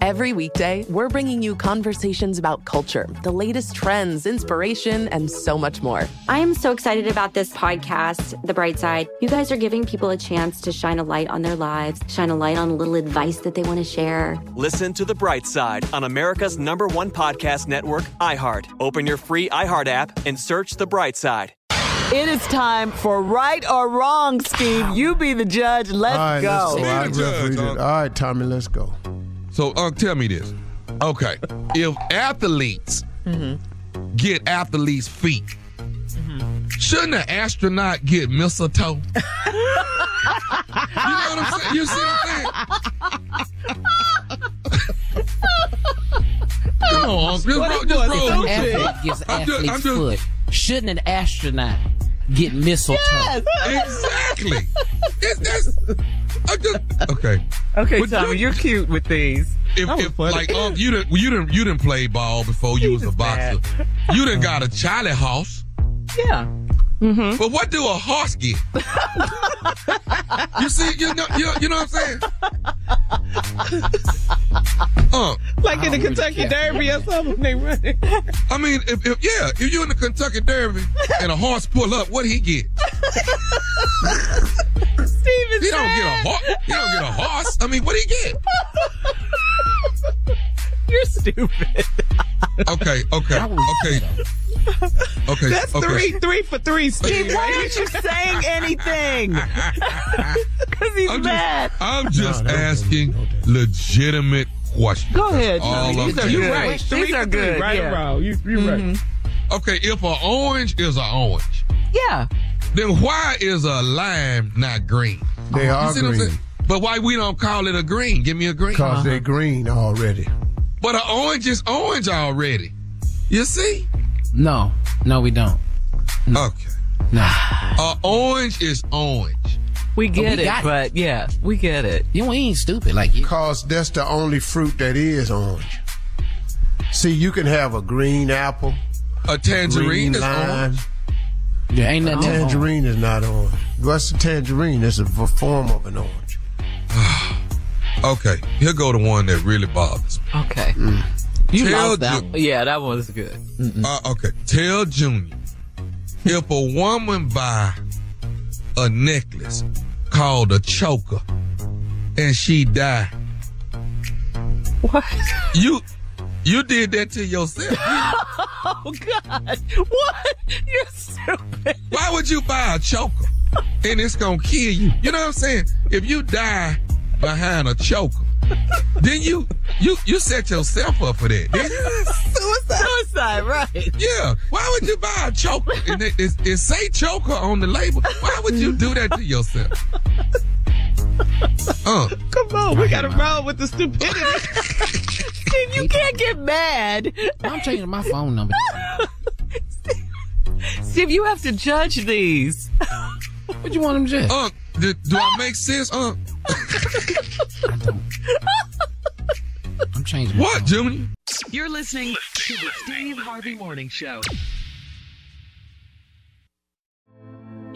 Every weekday, we're bringing you conversations about culture, the latest trends, inspiration, and so much more. I am so excited about this podcast, The Bright Side. You guys are giving people a chance to shine a light on their lives, shine a light on a little advice that they want to share. Listen to The Bright Side on America's number one podcast network, iHeart. Open your free iHeart app and search The Bright Side. It is time for right or wrong, Steve. You be the judge. Let's All right, go. Let's go. I refereed it. All right, Tommy, let's go. So, uh, tell me this. Okay, if athletes get athletes' feet, shouldn't an astronaut get mistletoe? you know what I'm saying? You see what I'm saying? Come on, Unc. Just, What roll, if just roll with athlete it. gives I'm just- athlete's I'm just- foot? Shouldn't an astronaut get mistletoe? Yes. Exactly. It's, that's, I'm just, okay. Okay, But Tommy, you- you're cute with these. If, That was if funny. like um, you didn't you didn't you didn't play ball before you was a boxer. You didn't got a Charlie horse. Yeah. Mm-hmm. But what do a horse get? you see, you know, you, you know what I'm saying? Uh, Like in the Kentucky Derby or something, they run it. I mean, if, if yeah, if you in the Kentucky Derby and a horse pull up, what he get? Steve is He don't get a horse. He don't get a horse. I mean, what do he get? You're stupid. Okay, okay, okay, okay. That's okay. three, three for three, Steve. Why aren't you saying anything? Because he's I'm mad. just, I'm just asking legitimate questions. Go ahead, That's all Tommy. I'm These are doing. good. Right. These Three are for three, good. right yeah. wrong? You, you're right. Mm-hmm. Okay, if an orange is an orange, Yeah. Then why is a lime not green? They You are see what I'm green? But why we don't call it a green? Give me a green. because uh-huh. they're green already. But an orange is orange already. You see? No, no, we don't. Okay. No. A orange is orange. We get we it, got it. but yeah, we get it. You know, we ain't stupid like you. Because that's the only fruit that is orange. See, you can have a green apple, A tangerine green is lime. orange. There ain't nothing. Tangerine is not orange. What's a tangerine? It's a form of an orange. Okay, here go the one that really bothers me. Okay. You Tell lost that Ju- one. Yeah, that was good. Uh, okay, tell Junior if a woman buy a necklace called a choker and she die, What? you you did that to yourself. Oh God! What? You're stupid. Why would you buy a choker and it's gonna kill you? You know what I'm saying? If you die behind a choker, then you you you set yourself up for that. Suicide. Suicide, right? Yeah. Why would you buy a choker? And it, it, it say choker on the label. Why would you do that to yourself? Uh, Come on, we gotta roll with the stupidity. Steve, you can't get mad. I'm changing my phone number. Steve, you have to judge these. what you want him to judge? Unc, do, do I make sense, uh. Unc? I'm changing. What, Jimmy? You're listening to the Steve Harvey Morning Show.